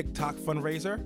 five of our TikTok fundraiser.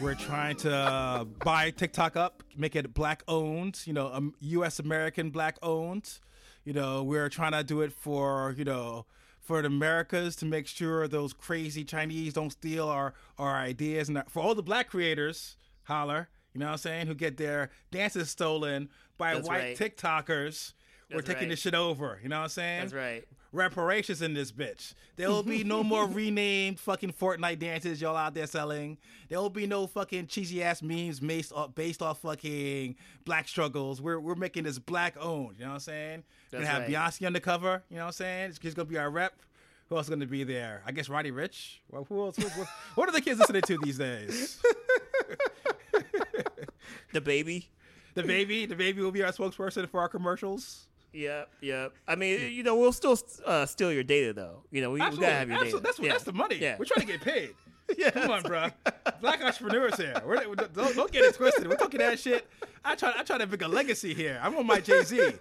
We're trying to buy TikTok up, make it black owned, you know, um, U.S. American black owned. You know, we're trying to do it for, you know, for the Americas to make sure those crazy Chinese don't steal our, our ideas. And for all the black creators, holler, you know what I'm saying, who get their dances stolen by That's white right. TikTokers. We're taking right. this shit over. You know what I'm saying? That's right. Reparations in this bitch. There will be no more renamed fucking Fortnite dances y'all out there selling. There will be no fucking cheesy ass memes based off, based off fucking black struggles. We're we're making this black owned. You know what I'm saying? We're gonna have right. Beyonce on the cover. You know what I'm saying? It's, it's gonna be our rep. Who else is gonna be there? I guess Roddy Ricch. Well, who else? Who, what, what are the kids listening to these days? The baby. The baby. The baby will be our spokesperson for our commercials. Yep, yep. I mean, you know, we'll still uh, steal your data, though. You know, we, we gotta have your Absolutely. data. That's what. yeah. That's the money. Yeah. We're trying to get paid. Yeah. Come on, bro. Black entrepreneurs here. We're, don't, don't get it twisted. We're talking that shit. I try. I try to make a legacy here. I'm on my Jay Z.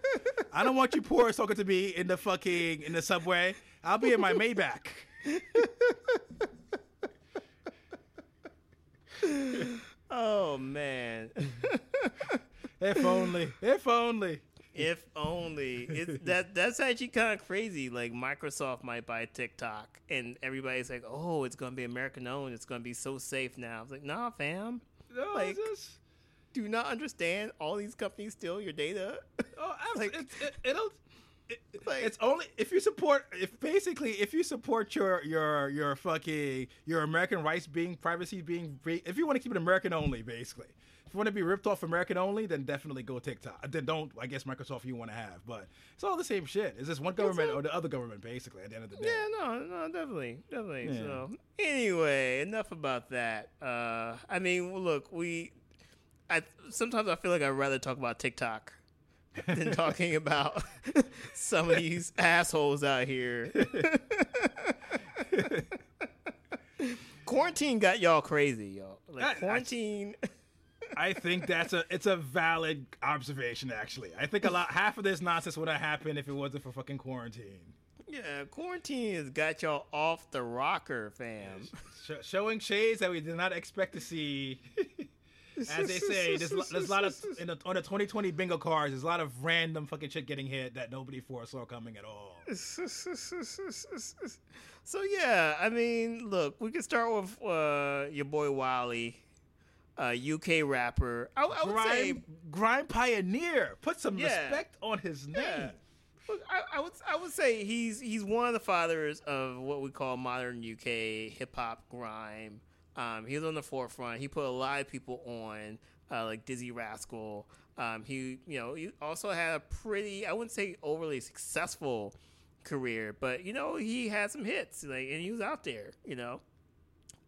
I don't want you poor talking to me in the fucking in the subway. I'll be in my Maybach. Oh man. If only. If only. If only. It's, that that's actually kind of crazy. Like Microsoft might buy TikTok, and everybody's like, "Oh, it's gonna be American owned. It's gonna be so safe now." It's like, nah, fam. No, Like- just- Do not understand? All these companies steal your data. Oh, Like- it's, it, it'll. It, Like- it's only if you support if basically if you support your your your fucking your American rights being privacy being free- if you want to keep it American only basically if you want to be ripped off American only then definitely go TikTok then don't I guess Microsoft you want to have but it's all the same shit it's just one government or the other government basically at the end of the day Yeah, no, no, definitely, definitely. Yeah. So anyway, enough about that. Uh, I mean, look, we. I sometimes I feel like I'd rather talk about TikTok than talking about some of these assholes out here. Quarantine got y'all crazy, y'all. Like I- quarantine. I think that's a it's a valid observation actually I think a lot half of this nonsense would have happened if it wasn't for fucking quarantine yeah, quarantine has got y'all off the rocker, fam. Sh- showing shades that we did not expect to see. As they say, there's, lo- there's a lot of in the, on the 2020 bingo cards. There's a lot of random fucking shit getting hit that nobody foresaw coming at all. so yeah, I mean, look, we can start with uh, your boy Wally, uh, UK rapper. I, I would say, Grime, grime pioneer. Put some Yeah. respect on his name. yeah. I, I would I would say he's he's one of the fathers of what we call modern UK hip hop grime. Um, he was on the forefront. He put a lot of people on, uh, like Dizzee Rascal. Um, he you know he also had a pretty I wouldn't say overly successful career, but you know he had some hits like and he was out there. You know,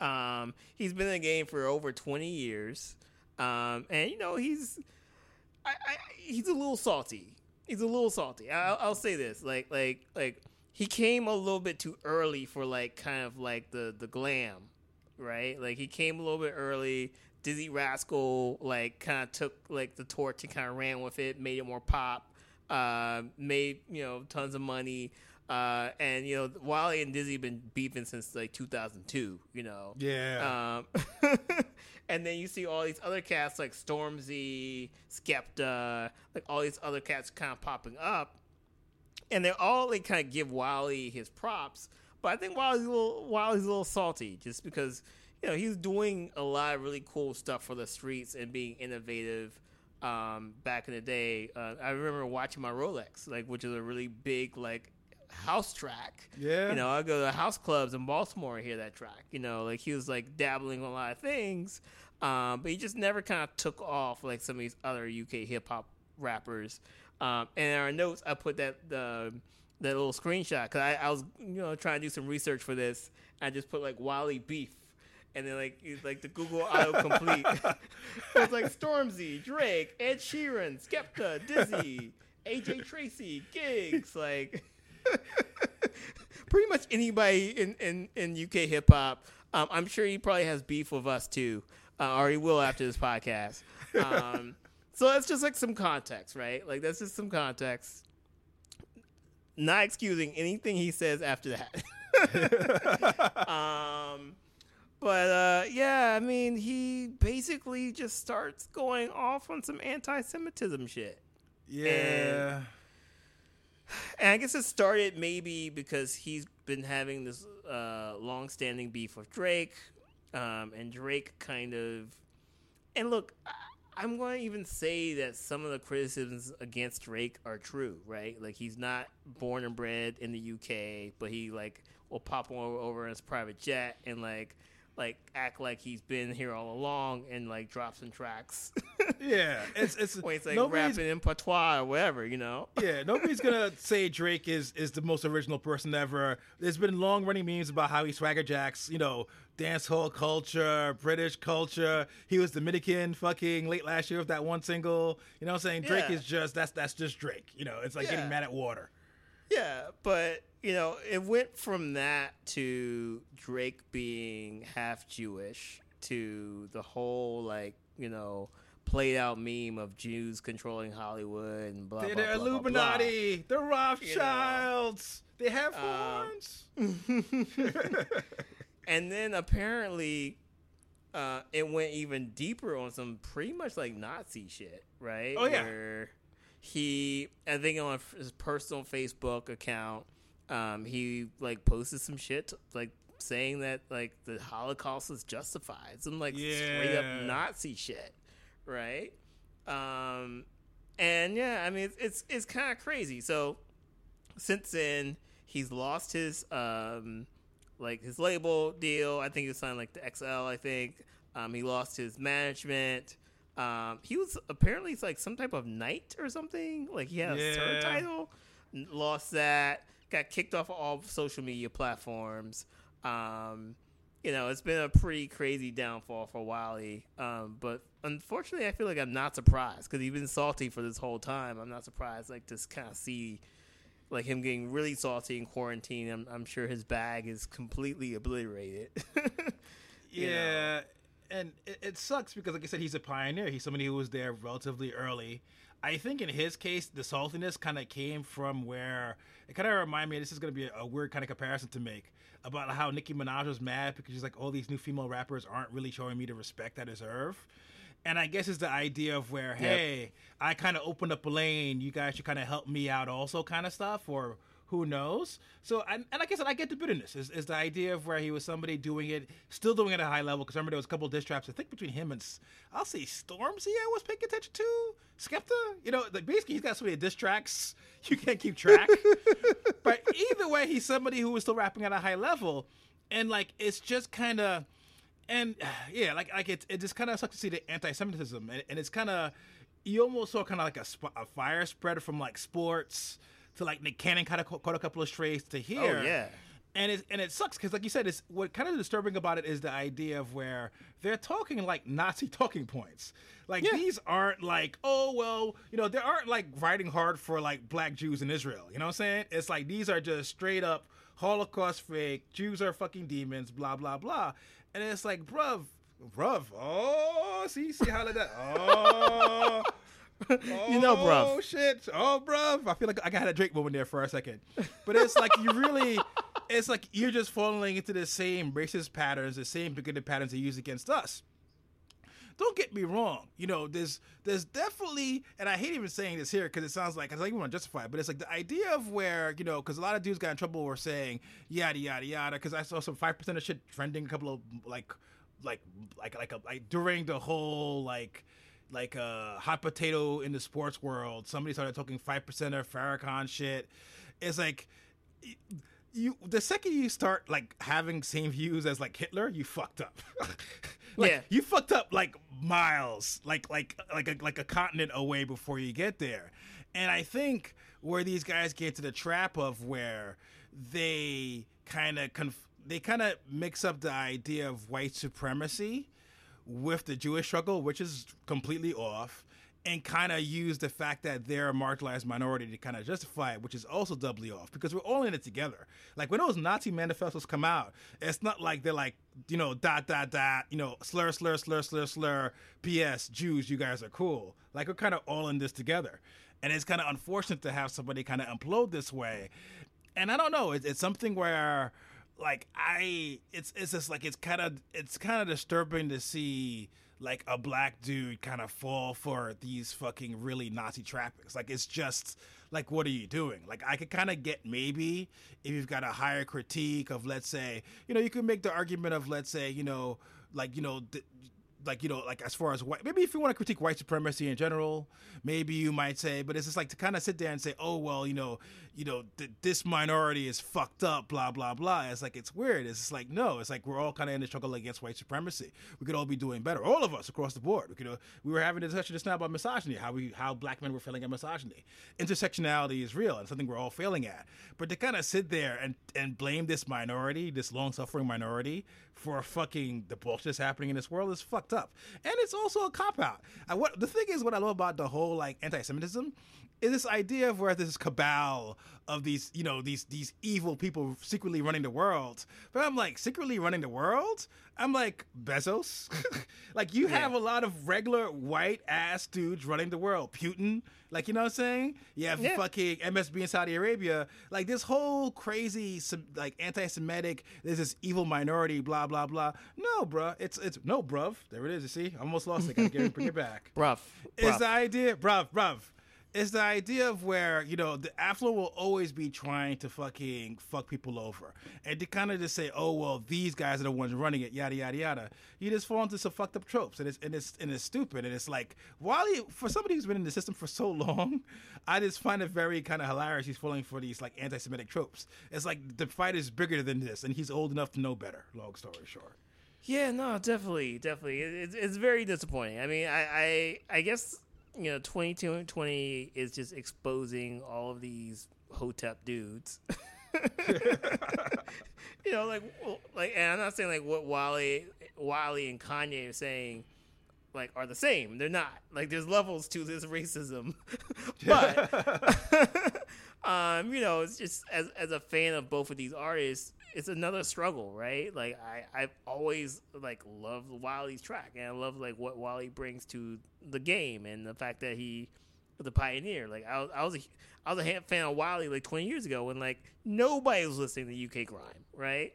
um, he's been in the game for over twenty years, um, and you know he's I, I, he's a little salty. He's a little salty. I'll say this, like, like, like he came a little bit too early for like kind of like the the glam, right? Like he came a little bit early. Dizzee Rascal like kind of took like the torch and kind of ran with it, made it more pop, uh, made you know tons of money. Uh, and you know, Wally and Dizzee been beefing since like 2002. You know, Yeah. um, and then you see all these other cats like Stormzy, Skepta, like all these other cats kind of popping up, and they all like kind of give Wally his props. But I think Wally's a little Wally's a little salty just because you know he's doing a lot of really cool stuff for the streets and being innovative. Um, back in the day, uh, I remember watching my Rolex, like which is a really big like house track. Yeah. you know, I go to house clubs in Baltimore and hear that track. You know, like he was like dabbling on a lot of things, um, but he just never kind of took off like some of these other UK hip hop rappers. Um, and in our notes, I put that the that little screenshot because I, I was you know trying to do some research for this. I just put like Wally Beef. And then like like the Google autocomplete. it was like Stormzy, Drake, Ed Sheeran, Skepta, Dizzee, AJ Tracey, Giggs, like Pretty much anybody in in, in UK hip hop. Um, I'm sure he probably has beef with us too, uh, or he will after this podcast. Um, so that's just like some context, right? Like that's just some context. Not excusing anything he says after that. um, but uh, yeah, I mean, he basically just starts going off on some anti-Semitism shit. Yeah. And I guess it started maybe because he's been having this uh, long-standing beef with Drake, um, and Drake kind of. And look, I'm going to even say that some of the criticisms against Drake are true, right? Like he's not born and bred in the UK, but he like will pop over, over in his private jet and like like act like he's been here all along and like drop some tracks yeah. It's it's when he's like nobody's- rapping in patois or whatever, you know. Yeah, nobody's gonna say Drake is is the most original person ever. There's been long running memes about how he swagger jacks, you know, dance hall culture, British culture. He was Dominican fucking late last year with that one single. You know what I'm saying? Drake Yeah. is just that's that's just Drake. You know, it's like Yeah. getting mad at water. Yeah, but you know, it went from that to Drake being half Jewish to the whole like you know played out meme of Jews controlling Hollywood and blah They're blah the blah, blah, blah. Illuminati, the Rothschilds. They have Um, horns. And then apparently, uh, it went even deeper on some pretty much like Nazi shit, right? Oh, yeah. Where he, I think on his personal Facebook account, um, he like posted some shit like saying that like the Holocaust is justified, some like straight up Nazi shit, right? Um, and yeah, I mean it's it's, it's kind of crazy. So since then, he's lost his um like his label deal. I think he signed like the XL. I think um, he lost his management. Um, he was apparently like some type of knight or something. Like he had a Yeah. third title. Lost that. Got kicked off of all social media platforms. Um, you know, it's been a pretty crazy downfall for Wiley. Um, but unfortunately, I feel like I'm not surprised because he's been salty for this whole time. I'm not surprised, like to kind of see like him getting really salty in quarantine. I'm, I'm sure his bag is completely obliterated. yeah. know. And it, it sucks because, like I said, he's a pioneer. He's somebody who was there relatively early. I think in his case, the saltiness kind of came from where it kind of reminded me. This is going to be a, a weird kind of comparison to make about how Nicki Minaj was mad because she's like, all these new female rappers aren't really showing me the respect I deserve. And I guess it's the idea of where, hey, I kind of opened up a lane. You guys should kind of help me out, also, kind of stuff, or who knows? So, and, and like I said, I get the bitterness. Is, is the idea of where he was somebody doing it, still doing it at a high level. Because remember, there was a couple of diss traps. I think between him and I'll say Stormzy, I was paying attention to Skepta. You know, like basically, he's got so many diss tracks you can't keep track. but either way, he's somebody who is still rapping at a high level, and like it's just kind of and yeah, like like it, it just kind of sucks to see the anti-Semitism, and, and it's kind of you almost saw kind of like a, sp- a fire spread from like sports to like Nick Cannon kind of caught a couple of strays to here. Oh, yeah. And it and it sucks because, like you said, it's what kind of disturbing about it is the idea of where they're talking like Nazi talking points. Like Yeah. these aren't like, oh well, you know, they aren't like writing hard for like black Jews in Israel. You know what I'm saying? It's like these are just straight up Holocaust fake. Jews are fucking demons. Blah blah blah. And it's like, bruv, bruv. Oh, see, see how like that. Oh. You know, bro. Oh shit! Oh, bro. I feel like I got a Drake moment there for a second, but it's like you really, it's like you're just falling into the same racist patterns, the same bigoted patterns they use against us. Don't get me wrong. You know, there's there's definitely, and I hate even saying this here because it sounds like I don't even want to justify it, but it's like the idea of where you know, because a lot of dudes got in trouble were saying yada yada yada. Because I saw some five percent of shit trending a couple of like, like like like a, like during the whole like like a hot potato in the sports world. Somebody started talking five percent of Farrakhan shit. It's like you the second you start like having same views as like Hitler, you fucked up. like, Yeah. you fucked up like miles, like like like a like a continent away before you get there. And I think where these guys get to the trap of where they kind of conf- they kind of mix up the idea of white supremacy with the Jewish struggle, which is completely off, and kind of use the fact that they're a marginalized minority to kind of justify it, which is also doubly off because we're all in it together. Like when those Nazi manifestos come out, it's not like they're like, you know, dot, dot, dot, you know, slur, slur, slur, slur, slur, P.S., Jews, you guys are cool. Like we're kind of all in this together. And it's kind of unfortunate to have somebody kind of implode this way. And I don't know, it's, it's something where like I it's it's just like it's kind of it's kind of disturbing to see like a black dude kind of fall for these fucking really Nazi trappings. Like it's just like what are you doing? Like I could kind of get maybe if you've got a higher critique of let's say, you know, you could make the argument of let's say, you know, like you know, th- like you know like as far as white maybe if you want to critique white supremacy in general maybe you might say but it's just like to kind of sit there and say oh well you know you know th- this minority is fucked up blah blah blah. It's like it's weird. It's like no it's like we're all kind of in the struggle against white supremacy. We could all be doing better. All of us across the board. We could uh, we were having a discussion just now about misogyny how we how black men were failing at misogyny. Intersectionality is real and something we're all failing at. But to kind of sit there and and blame this minority this long suffering minority for fucking the bullshit that's happening in this world is fucked up. And it's also a cop out. what the thing is, what I love about the whole like anti-Semitism is this idea of where this cabal of these, you know, these these evil people secretly running the world. But I'm like, secretly running the world? I'm like Bezos. like you yeah. have a lot of regular white ass dudes running the world. Putin, like you know what I'm saying? You have yeah. fucking MSB in Saudi Arabia. Like this whole crazy like anti-Semitic. There's this evil minority. Blah blah blah. No, bruh. It's it's no, bruv. There it is. You see, I almost lost it. Gotta get it, bring it back. bruv. It's the idea, bruv, bruv it's the idea of where you know the affluent will always be trying to fucking fuck people over, and to kind of just say, oh well, these guys are the ones running it, yada yada yada. You just fall into some fucked up tropes, and it's and it's and it's stupid, and it's like Wally for somebody who's been in the system for so long, I just find it very kind of hilarious. He's falling for these like anti-Semitic tropes. It's like the fight is bigger than this, and he's old enough to know better. Long story short. Yeah, no, definitely, definitely. It's, it's very disappointing. I mean, I, I, I guess you know, 2220 is just exposing all of these hotep dudes. you know, like, like, and I'm not saying like what Wally, Wally and Kanye are saying, like, are the same. They're not. Like, there's levels to this racism, but, um, you know, it's just as as a fan of both of these artists, it's another struggle, right? Like I, I've always like loved Wally's track, and I love like what Wally brings to the game, and the fact that he the pioneer. Like I was, I was a, I was a fan of Wally like 20 years ago when like nobody was listening to UK grime, right?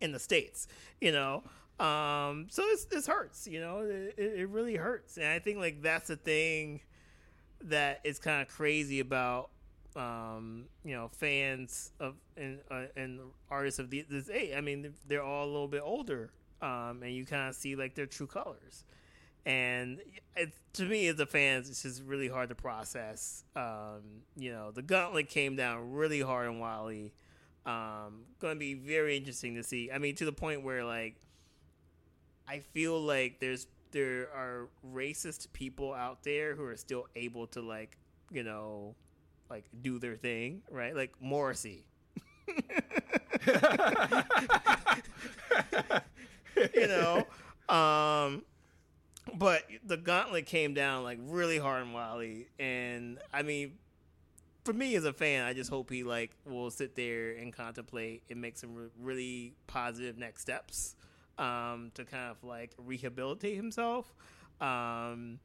In the states, you know. Um, so it's, this hurts, you know. It, it really hurts, and I think like that's the thing that is kind of crazy about um, you know, fans of and uh, and artists of the, this age. I mean, they're all a little bit older, um, and you kind of see like their true colors. And it, to me, as a fan, it's just really hard to process. Um, you know, the gauntlet came down really hard on Wally. Um, going to be very interesting to see. I mean, to the point where like, I feel like there's there are racist people out there who are still able to like, you know, like do their thing, right? Like Morrissey. you know, um, but the gauntlet came down like really hard on Wally, and I mean, for me as a fan, I just hope he like will sit there and contemplate and make some re- really positive next steps um, to kind of like rehabilitate himself. Um,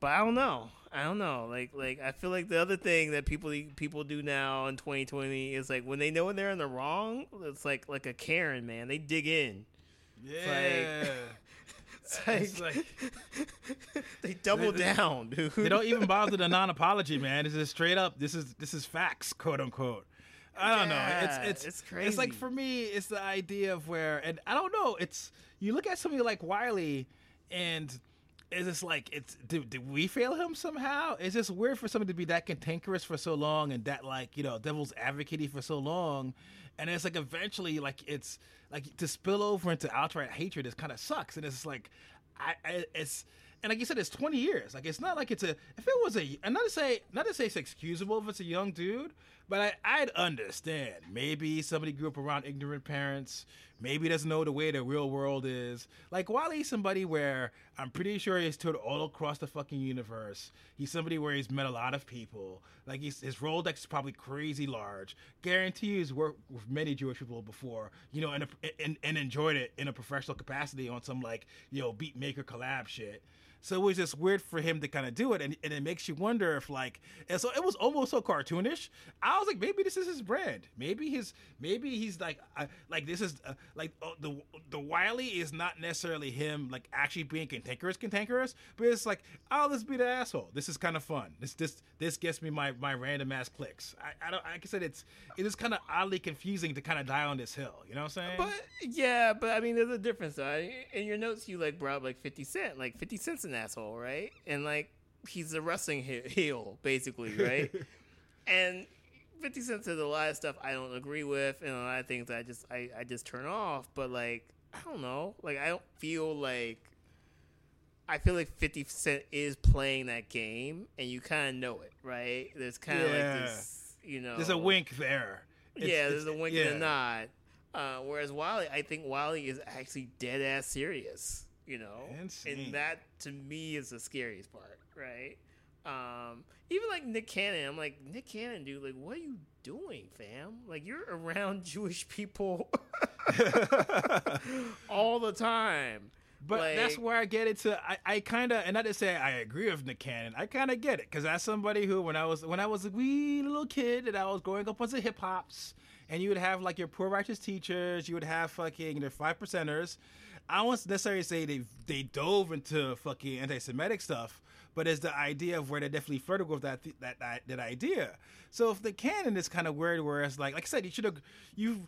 but I don't know. I don't know. Like like I feel like the other thing that people people do now in 2020 is like when they know when they're in the wrong, it's like like a Karen man. They dig in. Yeah. It's like, it's like they double they, down, dude. They don't even bother the non-apology, man. This is straight up. This is this is facts, quote unquote. I don't yeah, know. It's it's it's crazy. It's like for me, it's the idea of where, and I don't know. It's you look at somebody like Wiley, and is this like it's did, did we fail him somehow? It's just weird for somebody to be that cantankerous for so long and that like you know devil's advocate for so long, and it's like eventually like it's like to spill over into outright hatred. It kind of sucks, and it's like I, I it's and like you said, it's 20 years. Like it's not like it's a. If it was a, and not to say, not to say it's excusable if it's a young dude, but I, I'd understand. Maybe somebody grew up around ignorant parents. Maybe doesn't know the way the real world is. Like Wally's somebody where I'm pretty sure he's toured all across the fucking universe. He's somebody where he's met a lot of people. Like his Rolodex is probably crazy large. Guarantee he's worked with many Jewish people before, you know, and, and, and enjoyed it in a professional capacity on some like, you know, beat maker collab shit. So it was just weird for him to kind of do it, and, and it makes you wonder if like, and so it was almost so cartoonish. I was like, maybe this is his brand. Maybe his, maybe he's like, uh, like this is uh, like uh, the the Wily is not necessarily him like actually being cantankerous, cantankerous, but it's like, oh, let's be the asshole. This is kind of fun. This this this gets me my my random ass clicks. I, I don't. Like I said, it's it is kind of oddly confusing to kind of die on this hill. You know what I'm saying? But yeah, but I mean, there's a difference. Though. In your notes, you like brought up like Fifty Cent. Like Fifty Cent's an asshole, right? And like he's a wrestling heel, basically, right? and Fifty Cent says a lot of stuff I don't agree with, and a lot of things I just I, I just turn off. But like I don't know, like I don't feel like I feel like Fifty Cent is playing that game, and you kind of know it, right? There's kind of Yeah. like this, you know, There's a wink there. It's- yeah, there's a wink yeah. and a nod. Uh, whereas Wally, I think Wally is actually dead ass serious. You know, Insane. and that to me is the scariest part, right? Um, even like Nick Cannon, I'm like Nick Cannon, dude. Like, what are you doing, fam? Like, you're around Jewish people all the time. But Like- that's where I get it to. I, I kind of, and not to say I agree with Nick Cannon. I kind of get it because as somebody who, when I was when I was a wee little kid and I was growing up on the hip hops, and you would have like your poor righteous teachers, you would have fucking their five percenters. I won't necessarily say they they dove into fucking anti-Semitic stuff, but it's the idea of where they definitely further with that that that, that idea. So if the canon is kind of weird, where it's like, like I said, you should have you've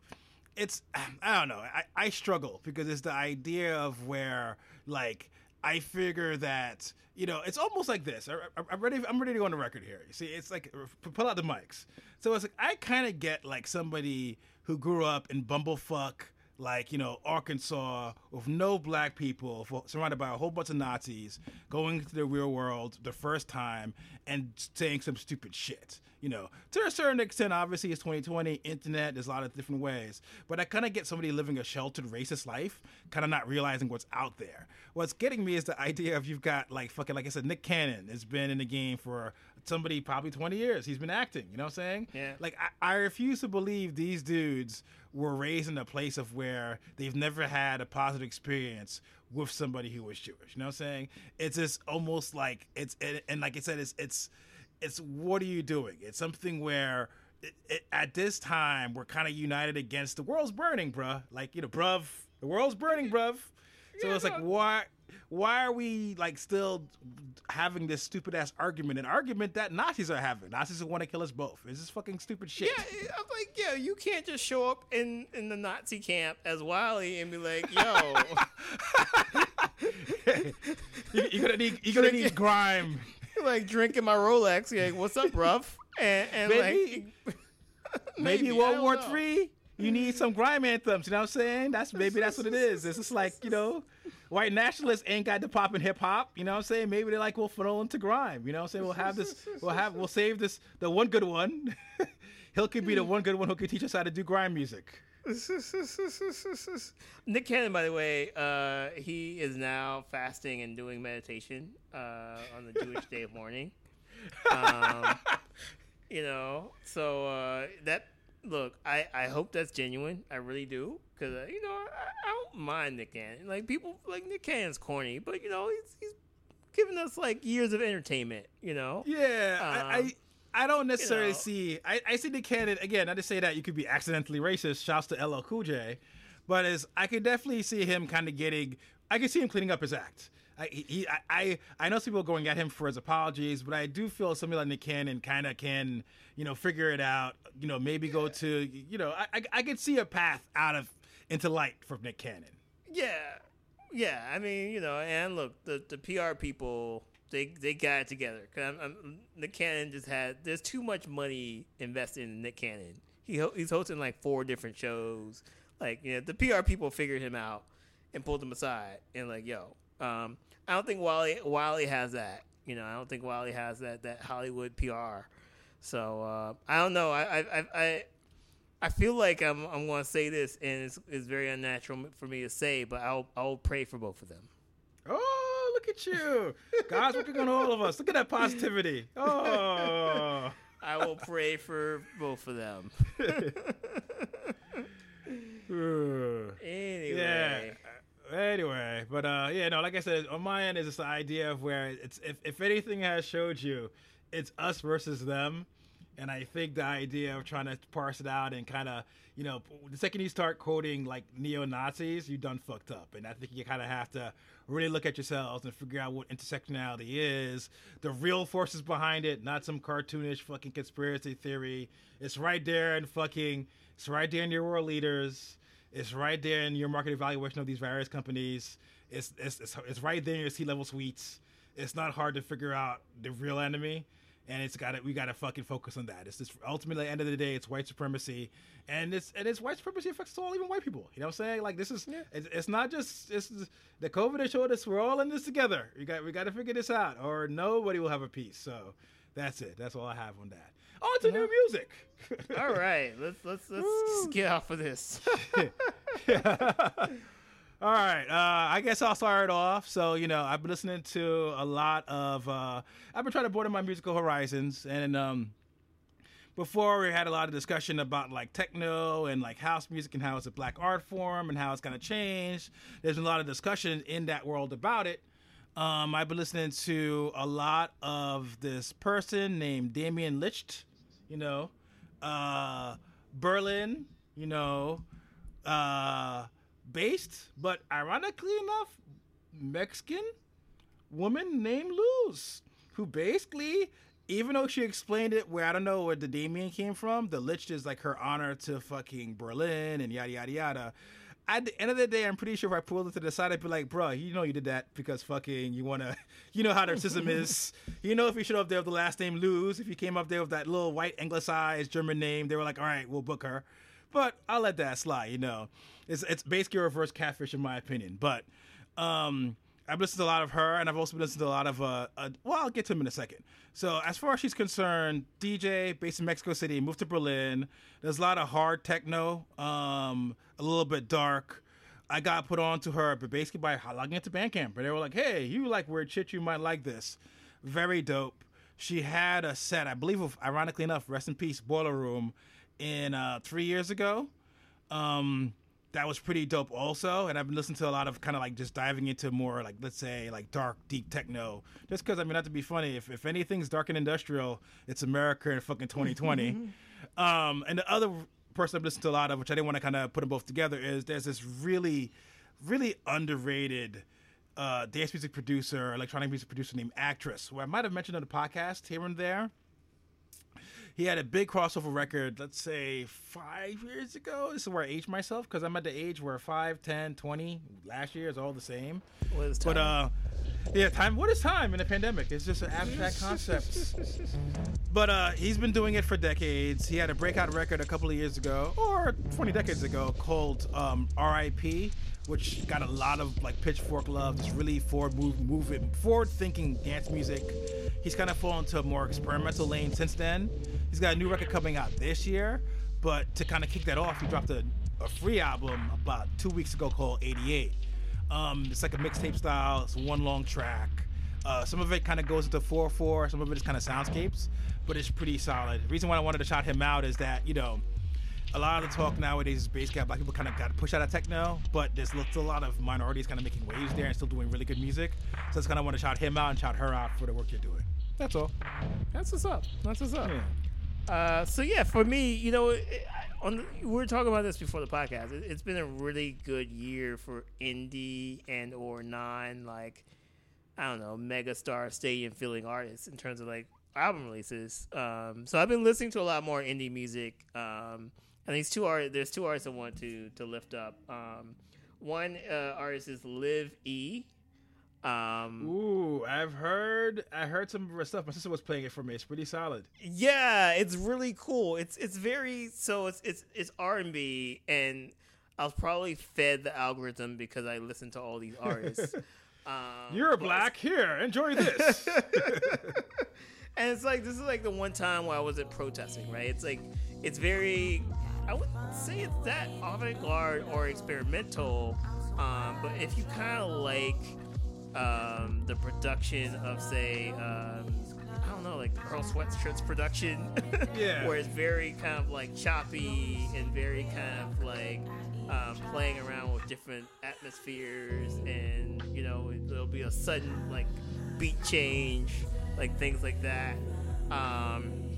it's I don't know. I, I struggle because it's the idea of where like I figure that you know it's almost like this. I, I'm ready. I'm ready to go on the record here. You see, it's like pull out the mics. So it's like I kind of get like somebody who grew up in bumblefuck like you know Arkansas with no black people fo- surrounded by a whole bunch of Nazis going to the real world the first time and saying some stupid shit. You know, to a certain extent, obviously it's 2020, internet. There's a lot of different ways, but I kind of get somebody living a sheltered racist life, kind of not realizing what's out there. What's getting me is the idea of you've got like fucking like I said, Nick Cannon has been in the game for somebody probably 20 years. He's been acting. You know what I'm saying? Yeah. Like I, I refuse to believe these dudes were raised in a place of where they've never had a positive experience with somebody who was Jewish. You know what I'm saying? It's just almost like it's and, and like I said, it's it's it's what are you doing? It's something where it, it, at this time we're kind of united against the world's burning, bruh. Like you know, bruv, the world's burning, bruv. So it's like why why are we like still having this stupid ass argument? An argument that Nazis are having. Nazis want to kill us both. It's just fucking stupid shit. Yeah, I'm like, yeah, you can't just show up in in the Nazi camp as Wally and be like, yo. you, you're gonna need you're gonna need grime. like drinking my Rolex. Like, what's up, rough? And, and Maybe- like, Maybe, I World War know. Three. You need some grime anthems. You know what I'm saying? That's maybe that's what it is. It's just like you know, white nationalists ain't got the pop in hip hop. You know what I'm saying? Maybe they're like we'll funnel into grime. You know what I'm saying? We'll have this. We'll have we'll save this. The one good one. He'll could be the one good one who could teach us how to do grime music. Nick Cannon, by the way, uh, he is now fasting and doing meditation uh, on the Jewish day of mourning. Um, you know, so uh, that look, I, I hope that's genuine. I really do, because uh, you know I, I don't mind Nick Cannon. Like people like Nick Cannon's corny, but you know he's he's giving us like years of entertainment. You know, Yeah, I, I Um, I don't necessarily know. see. I, I see the candidate again. Not to say that you could be accidentally racist. Shouts to LL Cool J, but as I could definitely see him kind of getting. I could see him cleaning up his act. I, he, I, I, I know some people going at him for his apologies, but I do feel somebody like Nick Cannon kind of can, you know, figure it out. You know, maybe go to, you know, I, I, I could see a path out of into light for Nick Cannon. Yeah, yeah. I mean, you know, and look, the the PR people they they got it together. Cause I'm, I'm, Nick Cannon just had there's too much money invested in Nick Cannon. He ho- he's hosting like four different shows. Like you know, the PR people figured him out and pulled him aside and like, yo, um, I don't think Wally Wally has that. You know, I don't think Wally has that that Hollywood PR. So uh, I don't know. I I I. I feel like I'm I'm going to say this, and it's, it's very unnatural for me to say, but I'll I'll pray for both of them. Oh, look at you. God's working on all of us. Look at that positivity. Oh. I will pray for both of them. Anyway, Yeah. Anyway, but But uh, yeah, no, like I said, on my end is this idea of where it's if, if anything has showed you, it's us versus them. And I think the idea of trying to parse it out and kind of, you know, the second you start quoting like neo Nazis, you done fucked up. And I think you kind of have to really look at yourselves and figure out what intersectionality is, the real forces behind it, not some cartoonish fucking conspiracy theory. It's right there in fucking, it's right there in your world leaders. It's right there in your market evaluation of these various companies. It's it's it's, it's right there in your C level suites. It's not hard to figure out the real enemy and it's got to we got to fucking focus on that. It's just ultimately at the end of the day, it's white supremacy, and it's and it's white supremacy affects all even white people. You know what I'm saying? Like this is yeah. it's, it's, not just it's the COVID has showed us we're all in this together. We got we got to figure this out, or nobody will have a peace. So that's it. That's all I have on that. Oh, it's a new uh-huh. music. all right, let's let's let's get off of this. All right, uh, I guess I'll start off. So you know, I've been listening to a lot of. Uh, I've been trying to broaden my musical horizons, and um, before we had a lot of discussion about like techno and like house music and how it's a black art form and how it's going to change. There's been a lot of discussion in that world about it. Um, I've been listening to a lot of this person named Damien Licht, you know, uh, Berlin, you know. Uh, based, but ironically enough, Mexican woman named Luz, who basically, even though she explained it where I don't know where the Damien came from, the Lich is like her honor to fucking Berlin and yada yada yada. At the end of the day, I'm pretty sure if I pulled it to the side, I'd be like, bro, you know you did that because fucking you wanna, you know how their system is. You know if you showed up there with the last name Luz, if you came up there with that little white anglicized German name, they were like, all right, we'll book her. But I'll let that slide, you know. It's it's basically a reverse catfish in my opinion. But um, I've listened to a lot of her, and I've also listened to a lot of uh, uh, well, I'll get to him in a second. So as far as she's concerned, DJ based in Mexico City, moved to Berlin. There's a lot of hard techno, um, a little bit dark. I got put on to her, but basically by logging into Bandcamp, and they were like, "Hey, you like weird shit? You might like this." Very dope. She had a set, I believe, of ironically enough, rest in peace, Boiler Room, in uh, three years ago. Um, that was pretty dope also and i've been listening to a lot of kind of like just diving into more like let's say like dark deep techno. Just because i mean not to be funny if, if anything's dark and industrial it's america in fucking 2020 um, and the other person i've listened to a lot of which i didn't want to kind of put them both together is there's this really really underrated uh, dance music producer electronic music producer named actress who i might have mentioned on the podcast here and there he had a big crossover record, let's say five years ago. This is where I age myself because I'm at the age where 5, 10, 20 last year is all the same. What is time? But, uh, yeah, time. What is time in a pandemic? It's just an abstract concept. but uh, he's been doing it for decades. He had a breakout record a couple of years ago, or 20 decades ago, called um, R.I.P., which got a lot of like pitchfork love. It's really forward move, moving, forward thinking dance music. He's kind of fallen into a more experimental lane since then. He's got a new record coming out this year, but to kind of kick that off, he dropped a, a free album about two weeks ago called 88. Um, it's like a mixtape style. It's one long track. Uh, some of it kind of goes into 4-4. Some of it is kind of soundscapes, but it's pretty solid. The reason why I wanted to shout him out is that, you know, a lot of the talk nowadays is basically black people kind of got pushed out of techno, but there's still a lot of minorities kind of making waves there and still doing really good music. So I just kind of want to shout him out and shout her out for the work you're doing. That's all. That's what's up. That's what's up. Yeah. Uh, so yeah, for me, you know, it, on the, we were talking about this before the podcast. It, has been a really good year for indie and or non like I don't know mega star stadium filling artists in terms of like album releases. Um, so I've been listening to a lot more indie music. Um, and these two are there's two artists I want to to lift up. Um, one uh, artist is Liv E. Um, Ooh, I've heard I heard some of her stuff. My sister was playing it for me. It's pretty solid. Yeah, it's really cool. It's it's very so it's it's it's R and B, and I was probably fed the algorithm because I listened to all these artists. um, You're black. Here, enjoy this. and it's like this is like the one time where I wasn't protesting. Right? It's like it's very. I wouldn't say it's that avant-garde or experimental, um, but if you kind of like um, the production of say um, I don't know like Earl Sweatshirt's production, yeah, where it's very kind of like choppy and very kind of like um, playing around with different atmospheres and you know, there'll be a sudden like beat change, like things like that. Um,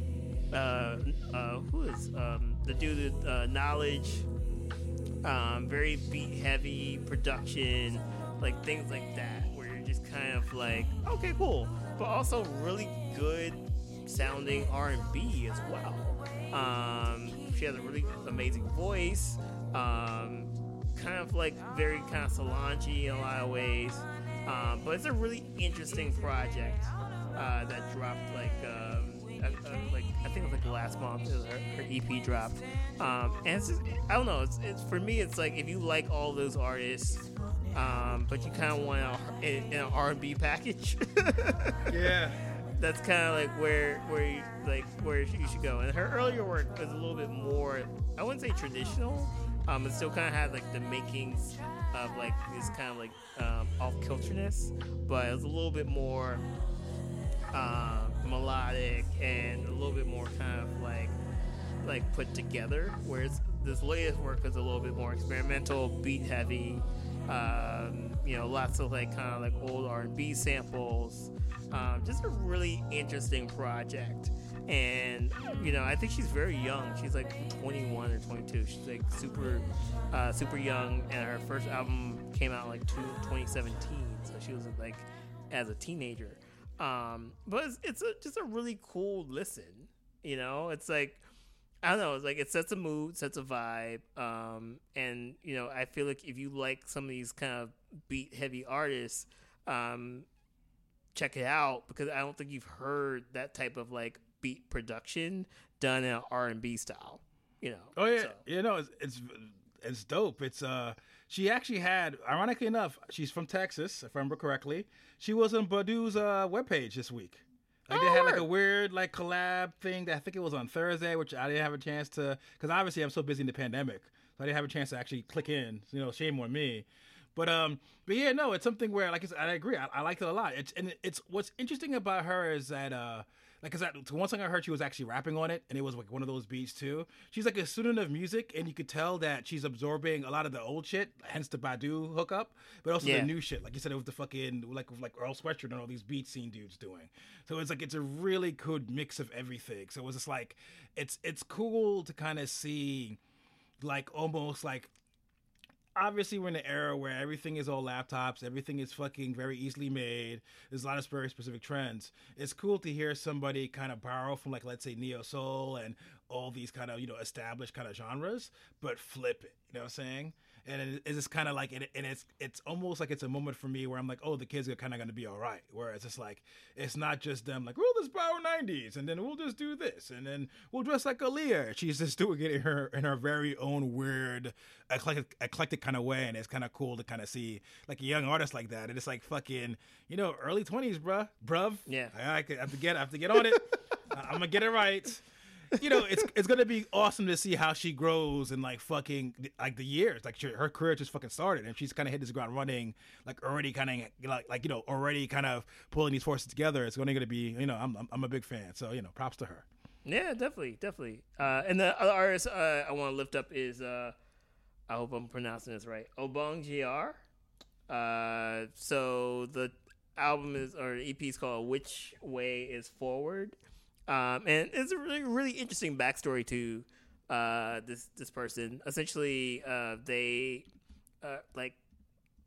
uh, uh, who is um, the dude? With, uh, knowledge. Um, very beat heavy production, like things like that, where you're just kind of like, okay, cool, but also really good sounding R&B as well. Um, she has a really amazing voice. Um, kind of like very kind of Solange in a lot of ways. Um, but it's a really interesting project uh, that dropped like uh, uh, like I think it was like last month. Her, her, EP dropped, um, and it's just, I don't know. It's, it's for me. It's like if you like all those artists, um, but you kind of want an R&B package. yeah that's kind of like where where you, like where you should go. And her earlier work was a little bit more, I wouldn't say traditional. Um, it still kind of had like the makings of like this kind of like um, off kilterness, but it was a little bit more uh, melodic and a little bit more kind of like like put together. Whereas this latest work is a little bit more experimental, beat heavy. Um, you know, lots of like kind of like old R&B samples. Um, just a really interesting project. And you know, I think she's very young. She's like 21 or 22. She's like super, uh, super young. And her first album came out like 2017, so she was like as a teenager. Um, but it's, it's a, just a really cool listen. You know, it's like I don't know. It's like it sets a mood, sets a vibe, um, and you know, I feel like if you like some of these kind of beat heavy artists, um, check it out because I don't think you've heard that type of like beat production done in an R and B style. You know. Oh yeah, so. you know it's, it's it's dope. It's uh she actually had ironically enough, she's from Texas, if I remember correctly. She was on Badu's uh webpage this week. Like oh, they had like a weird like collab thing that I think it was on Thursday, which I didn't have a chance to because obviously I'm so busy in the pandemic, so I didn't have a chance to actually click in. You know, shame on me. But um, but yeah, no, it's something where like I said, I agree. I, I like it a lot. It's and it's what's interesting about her is that uh, like, cause I, one song I heard she was actually rapping on it, and it was like one of those beats too. She's like a student of music, and you could tell that she's absorbing a lot of the old shit, hence the Badu hookup, but also yeah. the new shit. Like you said, it was the fucking like like Earl Sweatshirt and all these beat scene dudes doing. So it's like it's a really good mix of everything. So it was just like it's it's cool to kind of see like almost like obviously we're in an era where everything is all laptops, everything is fucking very easily made. There's a lot of very specific trends. It's cool to hear somebody kind of borrow from like let's say neo soul and all these kind of you know established kind of genres, but flip it. You know what I'm saying? And it's just kind of like and it's it's almost like it's a moment for me where I'm like, oh, the kids are kind of going to be all right. Whereas it's like it's not just them like, oh, this power '90s, and then we'll just do this, and then we'll dress like Aaliyah. She's just doing it in her in her very own weird, eclectic, eclectic kind of way, and it's kind of cool to kind of see like a young artist like that. And it's like fucking, you know, early 20s, bruh, bruv. Yeah, I, I have to get I have to get on it. I'm gonna get it right you know, it's it's gonna be awesome to see how she grows in like fucking like the years. Like she, her career just fucking started, and she's kind of hit this ground running, like already kind of like like you know already kind of pulling these forces together. It's only gonna be you know I'm I'm, a big fan, so you know props to her. Yeah, definitely, definitely. Uh, and the other artist uh, I want to lift up is uh, I hope I'm pronouncing this right, Obongjayar. Uh, so the album is or EP is called Which Way Is Forward. Um, and it's a really really interesting backstory to uh, this this person. Essentially, uh, they uh, like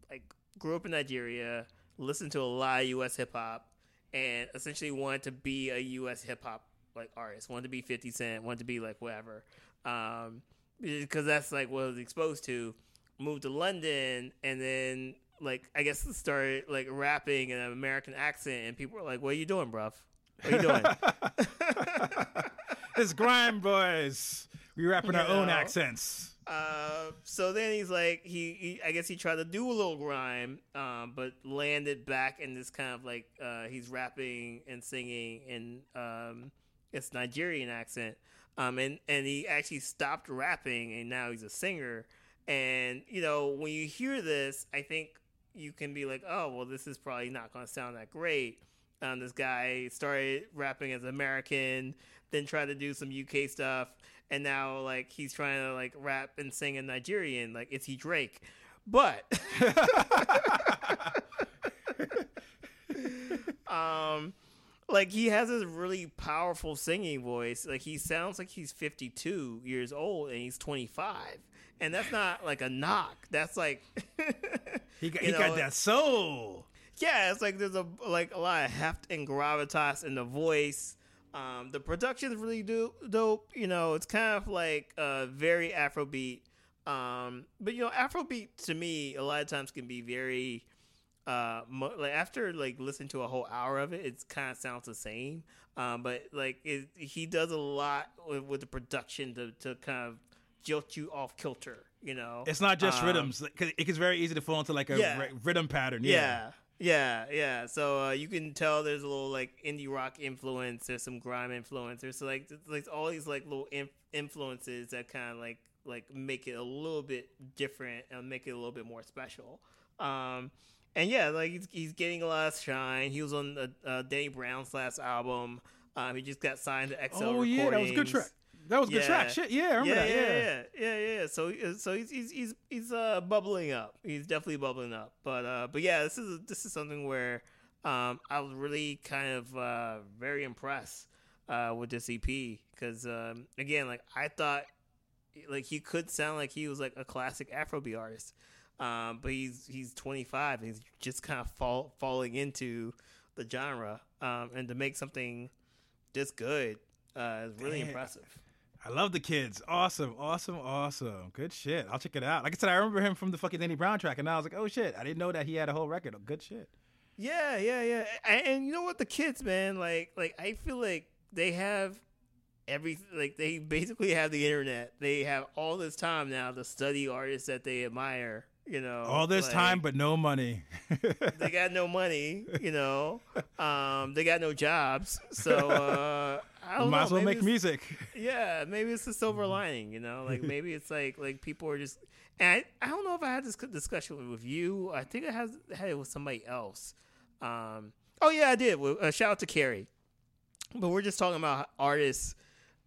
like grew up in Nigeria, listened to a lot of U.S. hip hop, and essentially wanted to be a U.S. hip hop like artist. Wanted to be Fifty Cent. Wanted to be like whatever. Um, because that's like what I was exposed to. Moved to London, and then like I guess started like rapping in an American accent, and people were like, "What are you doing, bruv?" What are you doing? it's grime boys. We rapping you our know? own accents. Uh, so then he's like, he, he, I guess he tried to do a little grime, um, but landed back in this kind of like, uh, he's rapping and singing in, um, it's Nigerian accent. Um, and, and he actually stopped rapping and now he's a singer. And, you know, when you hear this, I think you can be like, oh, well, this is probably not going to sound that great. Um, this guy started rapping as American, then tried to do some UK stuff, and now like he's trying to like rap and sing in Nigerian. Like, is he Drake? But um, like he has this really powerful singing voice. Like he sounds like he's 52 years old and he's 25. And that's not like a knock. That's like he got, he know, got that soul yeah, it's like there's a like a lot of heft and gravitas in the voice. Um, the production is really do- dope. You know, it's kind of like uh, very Afrobeat. Um, but you know, Afrobeat to me a lot of times can be very uh, mo- like after like listening to a whole hour of it, it kind of sounds the same. Um, but like it, he does a lot with, with the production to to kind of jilt you off kilter. You know, It's not just Um, rhythms. 'cause it gets very easy to fall into like a Yeah. ry- rhythm pattern. Yeah. Yeah, yeah. Yeah. So uh, you can tell there's a little like indie rock influence. There's some grime influence. There's like like all these like little inf- influences that kind of like like make it a little bit different and make it a little bit more special. Um, and yeah, like he's, he's getting a lot of shine. He was on the, uh, Danny Brown's last album. Um, he just got signed to XL Oh yeah, that was a good track. That was a good Yeah. track. Shit, yeah, I remember yeah, that. yeah, Yeah. yeah, yeah. So, so he's he's he's he's uh bubbling up. He's definitely bubbling up. But uh, but yeah, this is this is something where um I was really kind of uh very impressed uh with this EP because um again like I thought like he could sound like he was like a classic Afrobeat artist. Um, but he's he's 25 and he's just kind of fall, falling into the genre. Um, and to make something this good uh, is really Damn. impressive. I love the kids. Awesome, awesome, awesome. Good shit. I'll check it out. Like I said, I remember him from the fucking Danny Brown track, and I was like, oh shit, I didn't know that he had a whole record. Good shit. Yeah, yeah, yeah. And, and you know what? The kids, man, like, like I feel like they have every, like they basically have the internet. They have all this time now to study artists that they admire. You know, All this like, time, but no money. they got no money. You know, um, they got no jobs. So uh, I don't Might know. as well maybe make music. Yeah, maybe it's the silver lining, you know. Like maybe it's like like people are just. And I, I don't know if I had this discussion with you. I think I had had it with somebody else. Um, oh yeah, I did. Well, Uh, shout out to Carrie. But we're just talking about artists.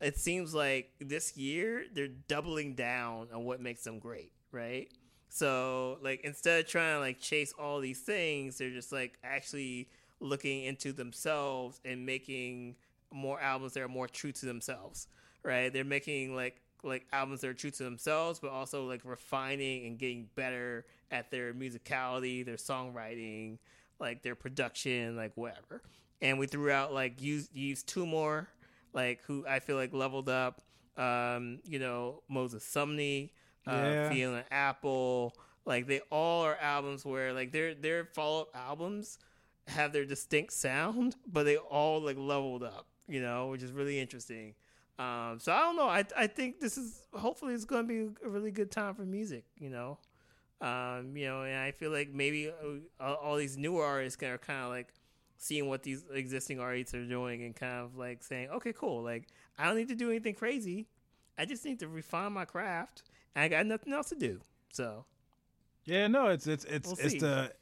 It seems like this year they're doubling down on what makes them great, right? So like instead of trying to like chase all these things, they're just like actually looking into themselves and making more albums that are more true to themselves, right? They're making like like albums that are true to themselves, but also like refining and getting better at their musicality, their songwriting, like their production, like whatever. And we threw out like use use two more, like who I feel like leveled up. Um, you know, Moses Sumney, uh, Yeah. Fiona Apple, like they all are albums where like their their follow up albums have their distinct sound, but they all like leveled up, you know, which is really interesting. Um, so I don't know. I I think this is hopefully it's going to be a really good time for music, you know. Um, you know, and I feel like maybe uh, all, all these newer artists are kind of like seeing what these existing artists are doing and kind of like saying, okay, cool. Like I don't need to do anything crazy. I just need to refine my craft. I got nothing else to do. So Yeah, no, it's it's it's We'll it's see. the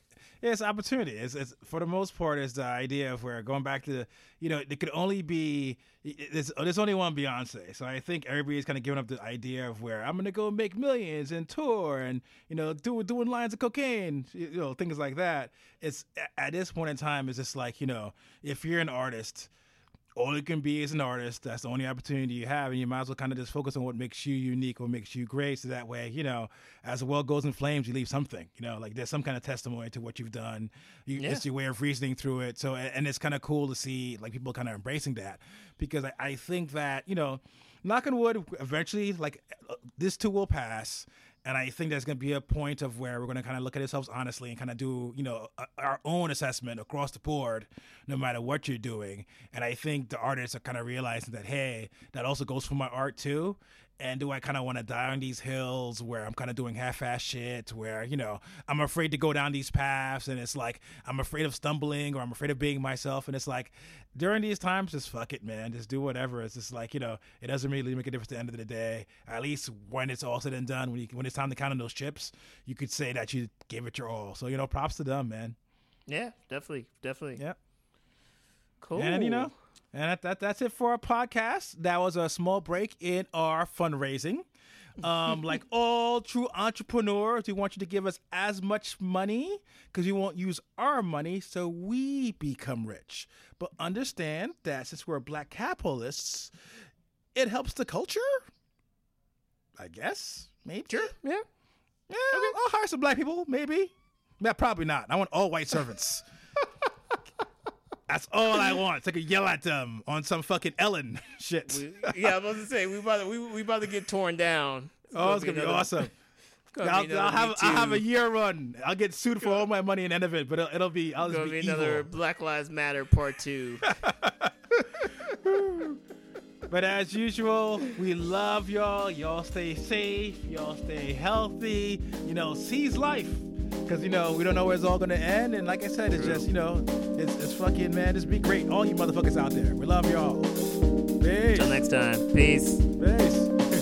yeah, it's opportunity. It's, it's for the most part, it's the idea of where going back to the, you know, it could only be there's, oh, there's only one Beyonce. So I think everybody's kind of giving up the idea of where I'm gonna go make millions and tour and you know do doing lines of cocaine, you know, things like that. It's at this point in time, it's just like you know, if you're an artist all you can be is an artist. That's the only opportunity you have, and you might as well kind of just focus on what makes you unique, what makes you great, so that way, you know, as the world goes in flames, you leave something. You know, like there's some kind of testimony to what you've done. You, Yeah. It's your way of reasoning through it. So, and it's kind of cool to see like people kind of embracing that because I, I think that you know, knock on wood, eventually, like this too will pass. And I think there's going to be a point of where we're going to kind of look at ourselves honestly and kind of do, you know, a, our own assessment across the board, no matter what you're doing. And I think the artists are kind of realizing that, hey, that also goes for my art too. And do I kind of want to die on these hills where I'm kind of doing half-ass shit, where you know I'm afraid to go down these paths, and it's like I'm afraid of stumbling or I'm afraid of being myself, and it's like during these times, just fuck it, man, just do whatever. It's just like you know, it doesn't really make a difference at the end of the day. At least when it's all said and done, when you when it's time to count on those chips, you could say that you gave it your all. So you know, props to them, man. yeah, definitely, definitely. Yeah. Cool. And you know, and that, that that's it for our podcast. That was a small break in our fundraising. Um, like all true entrepreneurs, we want you to give us as much money because we won't use our money so we become rich. But understand that since we're black capitalists, it helps the culture. I guess, maybe. Sure. Yeah. Yeah, I'll hire some black people, maybe. Yeah, probably not. I want all white servants. That's all I want. So I could yell at them on some fucking Ellen shit. We, yeah, I was about to say we about to, we we about to get torn down. oh, it's gonna be another- awesome. gonna I'll, be I'll have I'll have a year run. I'll get sued for all my money in the end of it, but it'll, it'll be I'll just be, be another. Black Lives Matter part two. But as usual, we love y'all. Y'all stay safe. Y'all stay healthy. You know, seize life. Because, you know, we don't know where it's all going to end. And like I said, it's just, you know, it's, it's fucking, man, just be great. All you motherfuckers out there. We love y'all. Peace. Till next time. Peace. Peace.